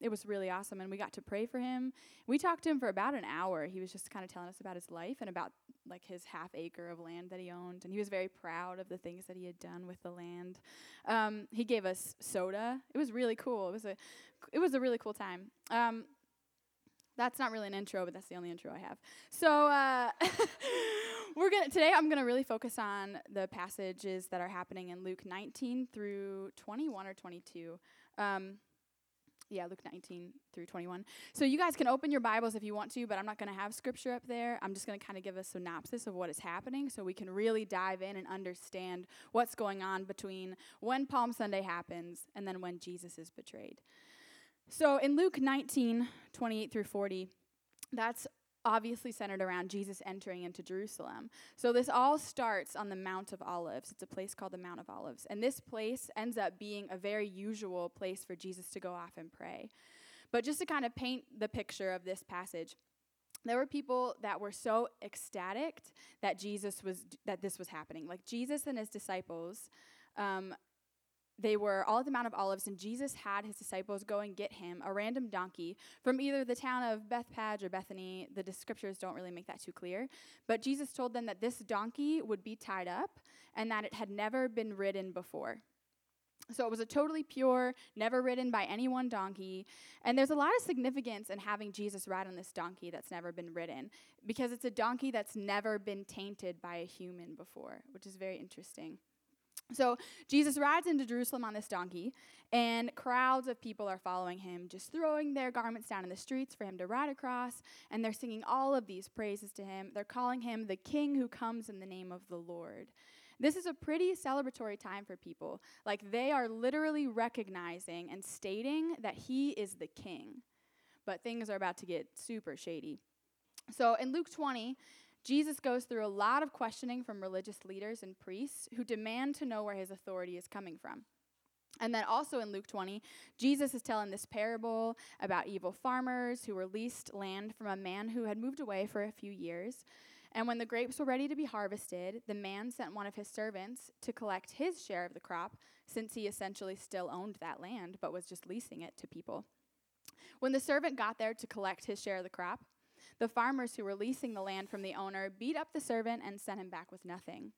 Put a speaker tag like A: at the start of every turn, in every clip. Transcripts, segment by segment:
A: it was really awesome. And we got to pray for him. We talked to him for about an hour. He was just kind of telling us about his life and about like his half acre of land that he owned. And he was very proud of the things that he had done with the land. Um, he gave us soda. It was really cool. It was a, it was a really cool time. Um, that's not really an intro, but that's the only intro I have. So uh, we're gonna today. I'm gonna really focus on the passages that are happening in Luke 19 through 21 or 22. Um, yeah, Luke 19 through 21. So you guys can open your Bibles if you want to, but I'm not going to have scripture up there. I'm just going to kind of give a synopsis of what is happening so we can really dive in and understand what's going on between when Palm Sunday happens and then when Jesus is betrayed. So in Luke 19, 28 through 40, that's obviously centered around Jesus entering into Jerusalem. So this all starts on the Mount of Olives. It's a place called the Mount of Olives. And this place ends up being a very usual place for Jesus to go off and pray. But just to kind of paint the picture of this passage, there were people that were so ecstatic that Jesus was that this was happening. Like Jesus and his disciples um, they were all at the Mount of Olives, and Jesus had his disciples go and get him a random donkey from either the town of Bethphage or Bethany. The scriptures don't really make that too clear. But Jesus told them that this donkey would be tied up and that it had never been ridden before. So it was a totally pure, never ridden by any one donkey. And there's a lot of significance in having Jesus ride on this donkey that's never been ridden because it's a donkey that's never been tainted by a human before, which is very interesting. So Jesus rides into Jerusalem on this donkey, and crowds of people are following him, just throwing their garments down in the streets for him to ride across, and they're singing all of these praises to him. They're calling him the king who comes in the name of the Lord. This is a pretty celebratory time for people. Like they are literally recognizing and stating that he is the king. But things are about to get super shady. So in Luke 20, Jesus goes through a lot of questioning from religious leaders and priests who demand to know where his authority is coming from. And then also in Luke 20, Jesus is telling this parable about evil farmers who were leased land from a man who had moved away for a few years. And when the grapes were ready to be harvested, the man sent one of his servants to collect his share of the crop, since he essentially still owned that land but was just leasing it to people. When the servant got there to collect his share of the crop, the farmers who were leasing the land from the owner beat up the servant and sent him back with nothing.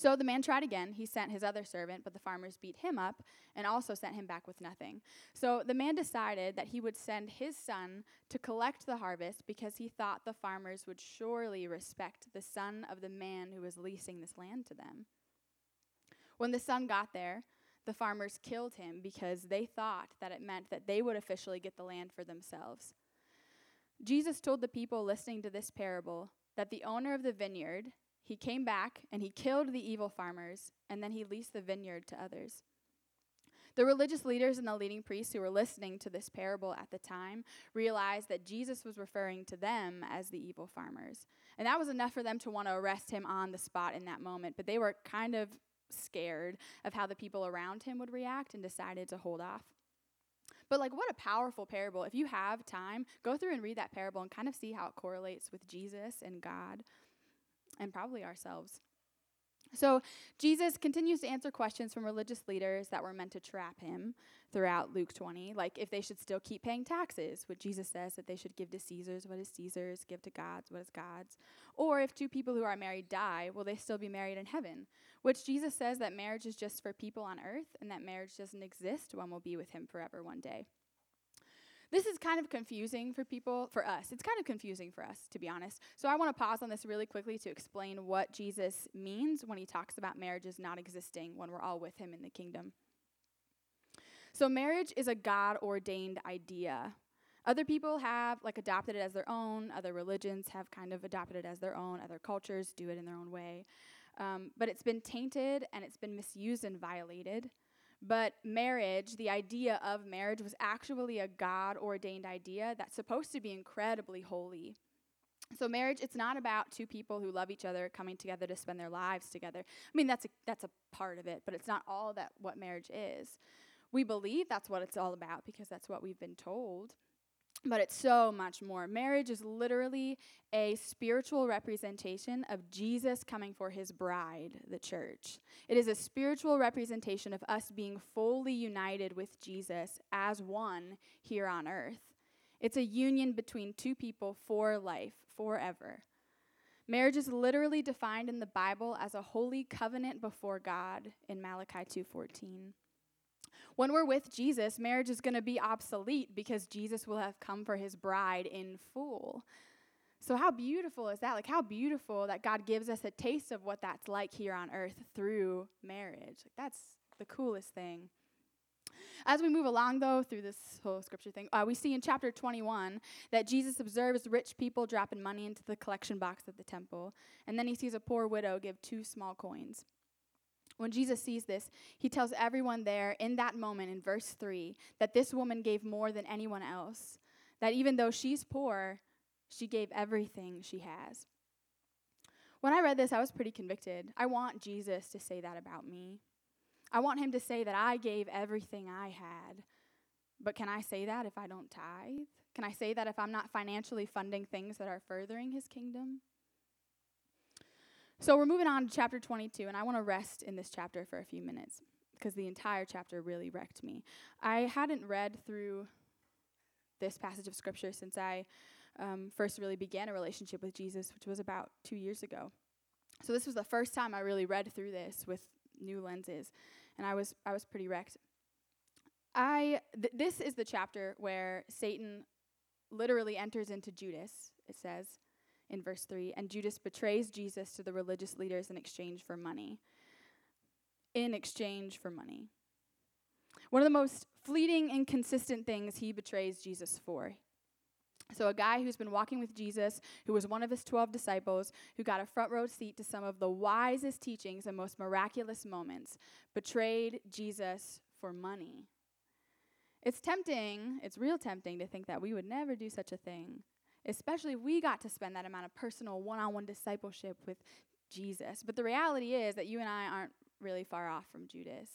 A: So the man tried again. He sent his other servant, but the farmers beat him up and also sent him back with nothing. So the man decided that he would send his son to collect the harvest because he thought the farmers would surely respect the son of the man who was leasing this land to them. When the son got there, the farmers killed him because they thought that it meant that they would officially get the land for themselves. Jesus told the people listening to this parable that the owner of the vineyard, he came back and he killed the evil farmers, and then he leased the vineyard to others. The religious leaders and the leading priests who were listening to this parable at the time realized that Jesus was referring to them as the evil farmers. And that was enough for them to want to arrest him on the spot in that moment, but they were kind of scared of how the people around him would react and decided to hold off. But like what a powerful parable. If you have time, go through and read that parable and kind of see how it correlates with Jesus and God and probably ourselves. So Jesus continues to answer questions from religious leaders that were meant to trap him throughout Luke 20, like if they should still keep paying taxes, what Jesus says that they should give to Caesar's what is Caesar's, give to God's what is God's, or if two people who are married die, will they still be married in heaven? Which Jesus says that marriage is just for people on earth and that marriage doesn't exist, one will be with him forever one day. This is kind of confusing for people, for us. It's kind of confusing for us, to be honest. So I want to pause on this really quickly to explain what Jesus means when he talks about marriages not existing when we're all with him in the kingdom. So marriage is a God ordained idea. Other people have like adopted it as their own. Other religions have kind of adopted it as their own. Other cultures do it in their own way. Um, but it's been tainted and it's been misused and violated. But marriage, the idea of marriage, was actually a God ordained idea that's supposed to be incredibly holy. So marriage, it's not about two people who love each other coming together to spend their lives together. I mean, that's a, that's a part of it, but it's not all that what marriage is. We believe that's what it's all about because that's what we've been told. But it's so much more. Marriage is literally a spiritual representation of Jesus coming for his bride, the church. It is a spiritual representation of us being fully united with Jesus as one here on earth. It's a union between two people for life, forever. Marriage is literally defined in the Bible as a holy covenant before God in Malachi 2:14. When we're with Jesus, marriage is going to be obsolete because Jesus will have come for his bride in full. So, how beautiful is that? Like, how beautiful that God gives us a taste of what that's like here on earth through marriage. Like, that's the coolest thing. As we move along, though, through this whole scripture thing, uh, we see in chapter 21 that Jesus observes rich people dropping money into the collection box at the temple, and then he sees a poor widow give two small coins. When Jesus sees this, he tells everyone there in that moment in verse 3 that this woman gave more than anyone else, that even though she's poor, she gave everything she has. When I read this, I was pretty convicted. I want Jesus to say that about me. I want him to say that I gave everything I had. But can I say that if I don't tithe? Can I say that if I'm not financially funding things that are furthering his kingdom? So we're moving on to chapter 22, and I want to rest in this chapter for a few minutes because the entire chapter really wrecked me. I hadn't read through this passage of scripture since I um, first really began a relationship with Jesus, which was about two years ago. So this was the first time I really read through this with new lenses, and I was I was pretty wrecked. I th- this is the chapter where Satan literally enters into Judas. It says in verse 3 and Judas betrays Jesus to the religious leaders in exchange for money. In exchange for money. One of the most fleeting, inconsistent things he betrays Jesus for. So, a guy who's been walking with Jesus, who was one of his 12 disciples, who got a front row seat to some of the wisest teachings and most miraculous moments, betrayed Jesus for money. It's tempting, it's real tempting to think that we would never do such a thing especially we got to spend that amount of personal one on one discipleship with Jesus. But the reality is that you and I aren't really far off from Judas.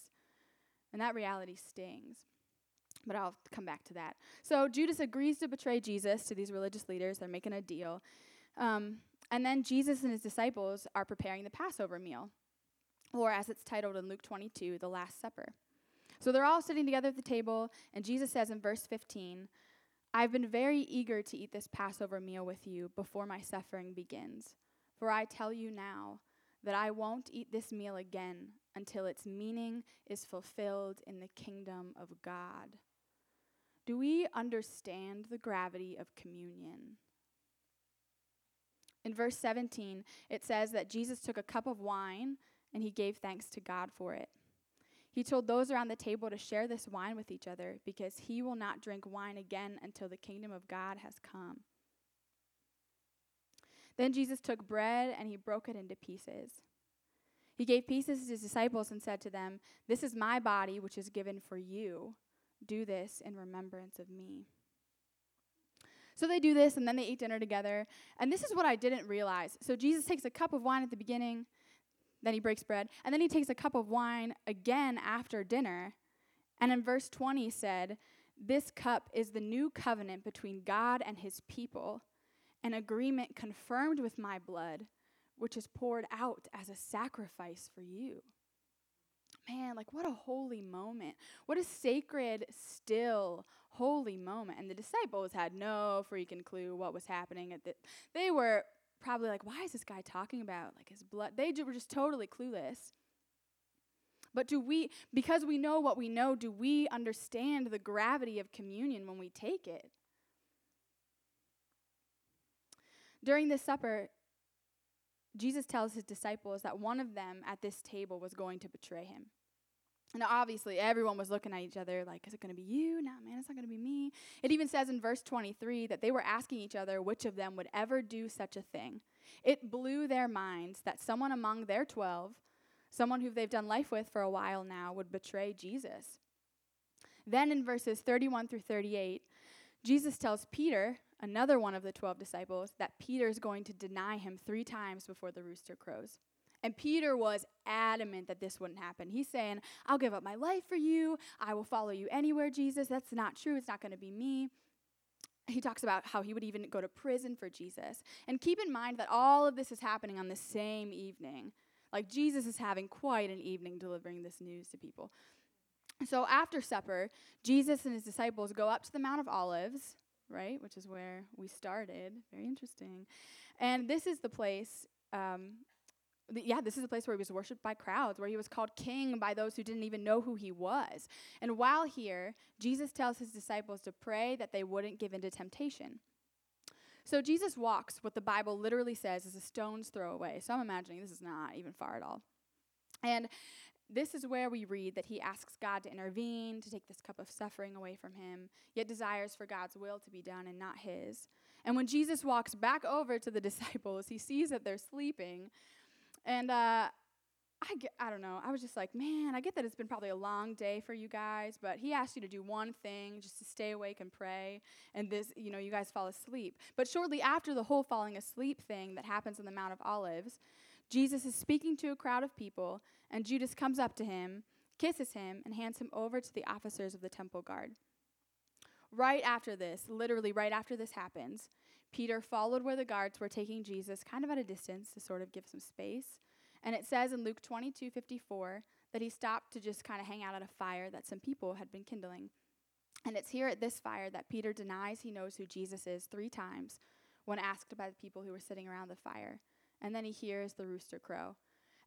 A: And that reality stings. But I'll come back to that. So Judas agrees to betray Jesus to these religious leaders. They're making a deal. Um, and then Jesus and his disciples are preparing the Passover meal, or as it's titled in Luke 22, the Last Supper. So they're all sitting together at the table, and Jesus says in verse 15, I've been very eager to eat this Passover meal with you before my suffering begins. For I tell you now that I won't eat this meal again until its meaning is fulfilled in the kingdom of God. Do we understand the gravity of communion? In verse 17, it says that Jesus took a cup of wine and he gave thanks to God for it. He told those around the table to share this wine with each other because he will not drink wine again until the kingdom of God has come. Then Jesus took bread and he broke it into pieces. He gave pieces to his disciples and said to them, This is my body, which is given for you. Do this in remembrance of me. So they do this, and then they eat dinner together. And this is what I didn't realize. So Jesus takes a cup of wine at the beginning, then he breaks bread. And then he takes a cup of wine again after dinner. And in verse 20 said, This cup is the new covenant between God and his people, an agreement confirmed with my blood, which is poured out as a sacrifice for you. Man, like what a holy moment. What a sacred, still, holy moment. And the disciples had no freaking clue what was happening at the they were probably like, why is this guy talking about like his blood? They were just totally clueless. But do we, because we know what we know, do we understand the gravity of communion when we take it? During this supper, Jesus tells his disciples that one of them at this table was going to betray him. Now, obviously, everyone was looking at each other like, is it going to be you? No, man, it's not going to be me. It even says in verse 23 that they were asking each other which of them would ever do such a thing. It blew their minds that someone among their 12, someone who they've done life with for a while now, would betray Jesus. Then in verses 31 through 38, Jesus tells Peter, another one of the 12 disciples, that Peter is going to deny him three times before the rooster crows. And Peter was adamant that this wouldn't happen. He's saying, I'll give up my life for you. I will follow you anywhere, Jesus. That's not true. It's not going to be me. he talks about how he would even go to prison for Jesus. And keep in mind that all of this is happening on the same evening. Like Jesus is having quite an evening delivering this news to people. So after supper, Jesus and his disciples go up to the Mount of Olives, right, which is where we started. Very interesting. And this is the place um, yeah, this is a place where he was worshipped by crowds, where he was called king by those who didn't even know who he was. And while here, Jesus tells his disciples to pray that they wouldn't give in to temptation. So Jesus walks what the Bible literally says is a stone's throw away. So I'm imagining this is not even far at all. And this is where we read that he asks God to intervene, to take this cup of suffering away from him, yet desires for God's will to be done and not his. And when Jesus walks back over to the disciples, he sees that they're sleeping. And uh, I, get, I don't know. I was just like, man, I get that it's been probably a long day for you guys, but he asked you to do one thing, just to stay awake and pray, and this, you know, you guys fall asleep. But shortly after the whole falling asleep thing that happens on the Mount of Olives, Jesus is speaking to a crowd of people, and Judas comes up to him, kisses him, and hands him over to the officers of the temple guard. Right after this, literally right after this happens, Peter followed where the guards were taking Jesus, kind of at a distance to sort of give some space. And it says in Luke 22 54 that he stopped to just kind of hang out at a fire that some people had been kindling. And it's here at this fire that Peter denies he knows who Jesus is three times when asked by the people who were sitting around the fire. And then he hears the rooster crow.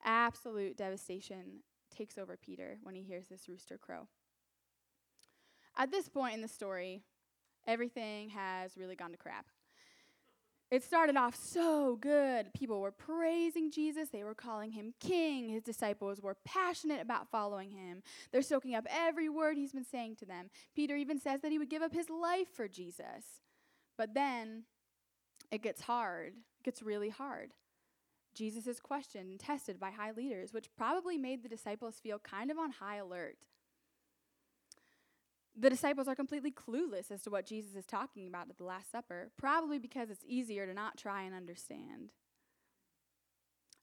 A: Absolute devastation takes over Peter when he hears this rooster crow. At this point in the story, everything has really gone to crap. It started off so good. People were praising Jesus. They were calling him king. His disciples were passionate about following him. They're soaking up every word he's been saying to them. Peter even says that he would give up his life for Jesus. But then it gets hard. It gets really hard. Jesus is questioned and tested by high leaders, which probably made the disciples feel kind of on high alert the disciples are completely clueless as to what Jesus is talking about at the Last Supper, probably because it's easier to not try and understand.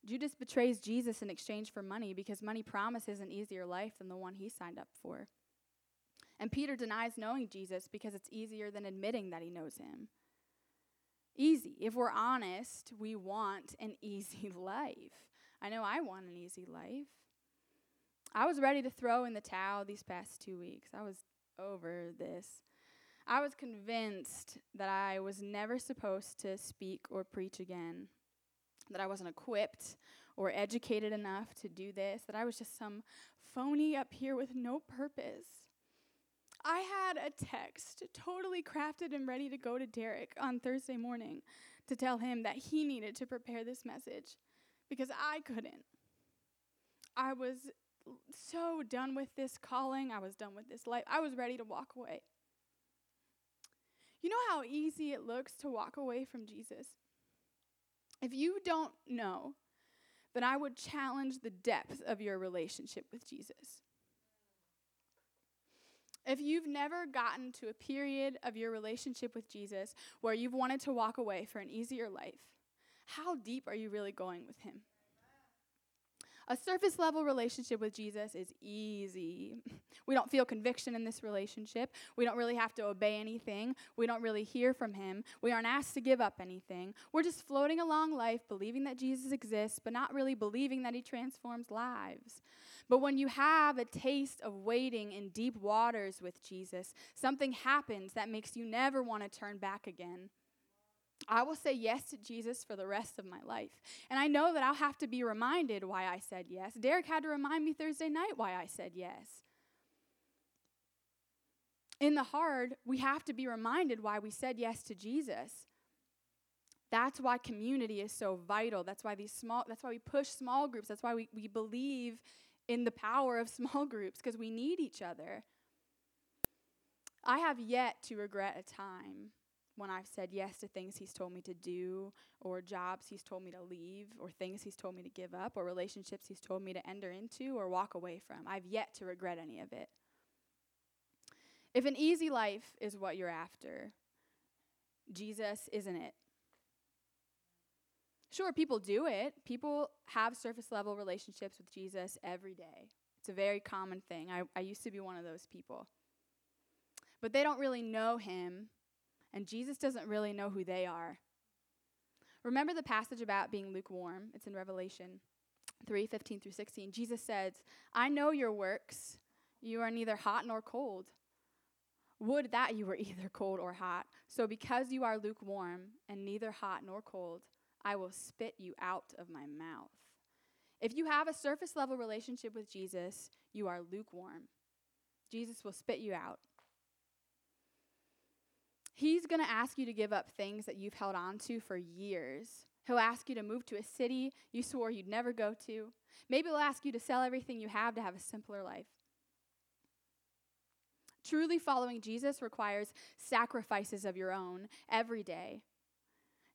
A: Judas betrays Jesus in exchange for money because money promises an easier life than the one he signed up for. And Peter denies knowing Jesus because it's easier than admitting that he knows him. Easy. If we're honest, we want an easy life. I know I want an easy life. I was ready to throw in the towel these past two weeks. I was over this. I was convinced that I was never supposed to speak or preach again, that I wasn't equipped or educated enough to do this, that I was just some phony up here with no purpose. I had a text totally crafted and ready to go to Derek on Thursday morning to tell him that he needed to prepare this message because I couldn't. I was so done with this calling. I was done with this life. I was ready to walk away. You know how easy it looks to walk away from Jesus? If you don't know, then I would challenge the depth of your relationship with Jesus. If you've never gotten to a period of your relationship with Jesus where you've wanted to walk away for an easier life, how deep are you really going with Him? A surface level relationship with Jesus is easy. We don't feel conviction in this relationship. We don't really have to obey anything. We don't really hear from Him. We aren't asked to give up anything. We're just floating along life, believing that Jesus exists, but not really believing that He transforms lives. But when you have a taste of wading in deep waters with Jesus, something happens that makes you never want to turn back again. I will say yes to Jesus for the rest of my life. And I know that I'll have to be reminded why I said yes. Derek had to remind me Thursday night why I said yes. In the hard, we have to be reminded why we said yes to Jesus. That's why community is so vital. That's why these small that's why we push small groups. That's why we, we believe in the power of small groups because we need each other. I have yet to regret a time when I've said yes to things he's told me to do, or jobs he's told me to leave, or things he's told me to give up, or relationships he's told me to enter into or walk away from. I've yet to regret any of it. If an easy life is what you're after, Jesus isn't it. Sure, people do it. People have surface level relationships with Jesus every day. It's a very common thing. I, I used to be one of those people. But they don't really know him and Jesus doesn't really know who they are. Remember the passage about being lukewarm? It's in Revelation 3 15 through 16. Jesus says, I know your works. You are neither hot nor cold. Would that you were either cold or hot. So, because you are lukewarm and neither hot nor cold, I will spit you out of my mouth. If you have a surface level relationship with Jesus, you are lukewarm. Jesus will spit you out. He's going to ask you to give up things that you've held on to for years. He'll ask you to move to a city you swore you'd never go to. Maybe he'll ask you to sell everything you have to have a simpler life. Truly following Jesus requires sacrifices of your own every day.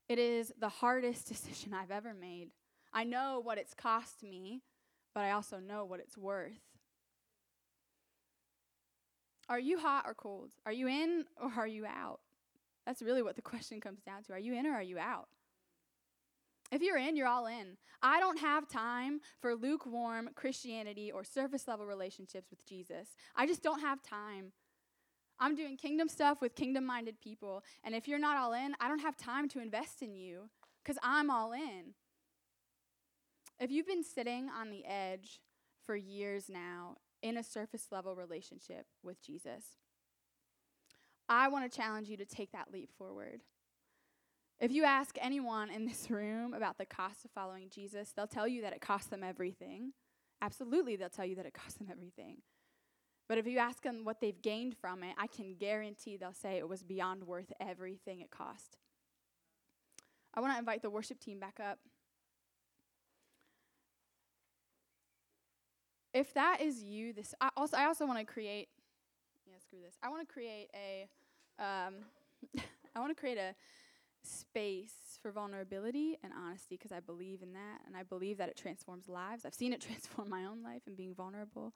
A: It is the hardest decision I've ever made. I know what it's cost me, but I also know what it's worth. Are you hot or cold? Are you in or are you out? That's really what the question comes down to. Are you in or are you out? If you're in, you're all in. I don't have time for lukewarm Christianity or surface level relationships with Jesus. I just don't have time. I'm doing kingdom stuff with kingdom minded people. And if you're not all in, I don't have time to invest in you because I'm all in. If you've been sitting on the edge for years now in a surface level relationship with Jesus, I want to challenge you to take that leap forward. If you ask anyone in this room about the cost of following Jesus, they'll tell you that it costs them everything. Absolutely, they'll tell you that it costs them everything. But if you ask them what they've gained from it, I can guarantee they'll say it was beyond worth everything it cost. I want to invite the worship team back up. If that is you, this I also I also want to create. Yeah, screw this. I want to create a. Um, I want to create a space for vulnerability and honesty because I believe in that and I believe that it transforms lives. I've seen it transform my own life and being vulnerable.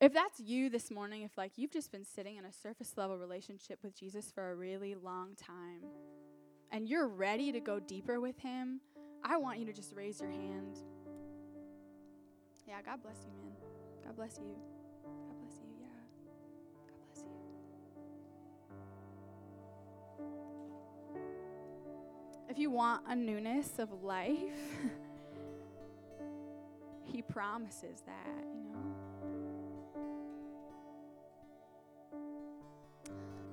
A: If that's you this morning, if like you've just been sitting in a surface level relationship with Jesus for a really long time and you're ready to go deeper with him, I want you to just raise your hand. Yeah, God bless you, man. God bless you. God bless If you want a newness of life, he promises that, you know.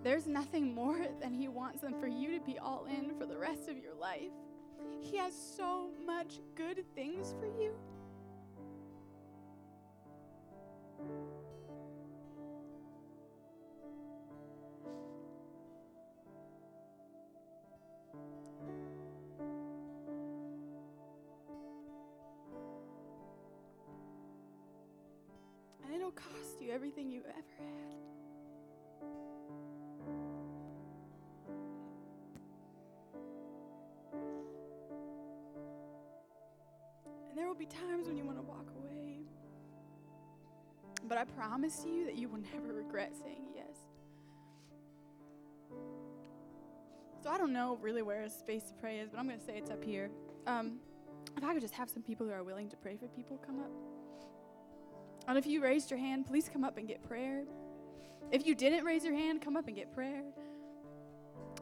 A: There's nothing more than He wants than for you to be all in for the rest of your life. He has so much good things for you. Everything you ever had. And there will be times when you want to walk away. But I promise you that you will never regret saying yes. So I don't know really where a space to pray is, but I'm going to say it's up here. Um, if I could just have some people who are willing to pray for people come up. And if you raised your hand, please come up and get prayer. If you didn't raise your hand, come up and get prayer.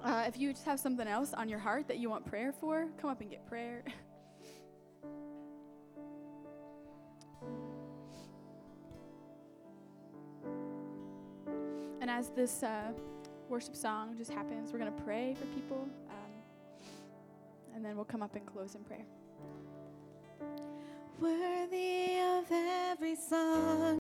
A: Uh, if you just have something else on your heart that you want prayer for, come up and get prayer. and as this uh, worship song just happens, we're going to pray for people. Um, and then we'll come up and close in prayer.
B: Worthy of every song.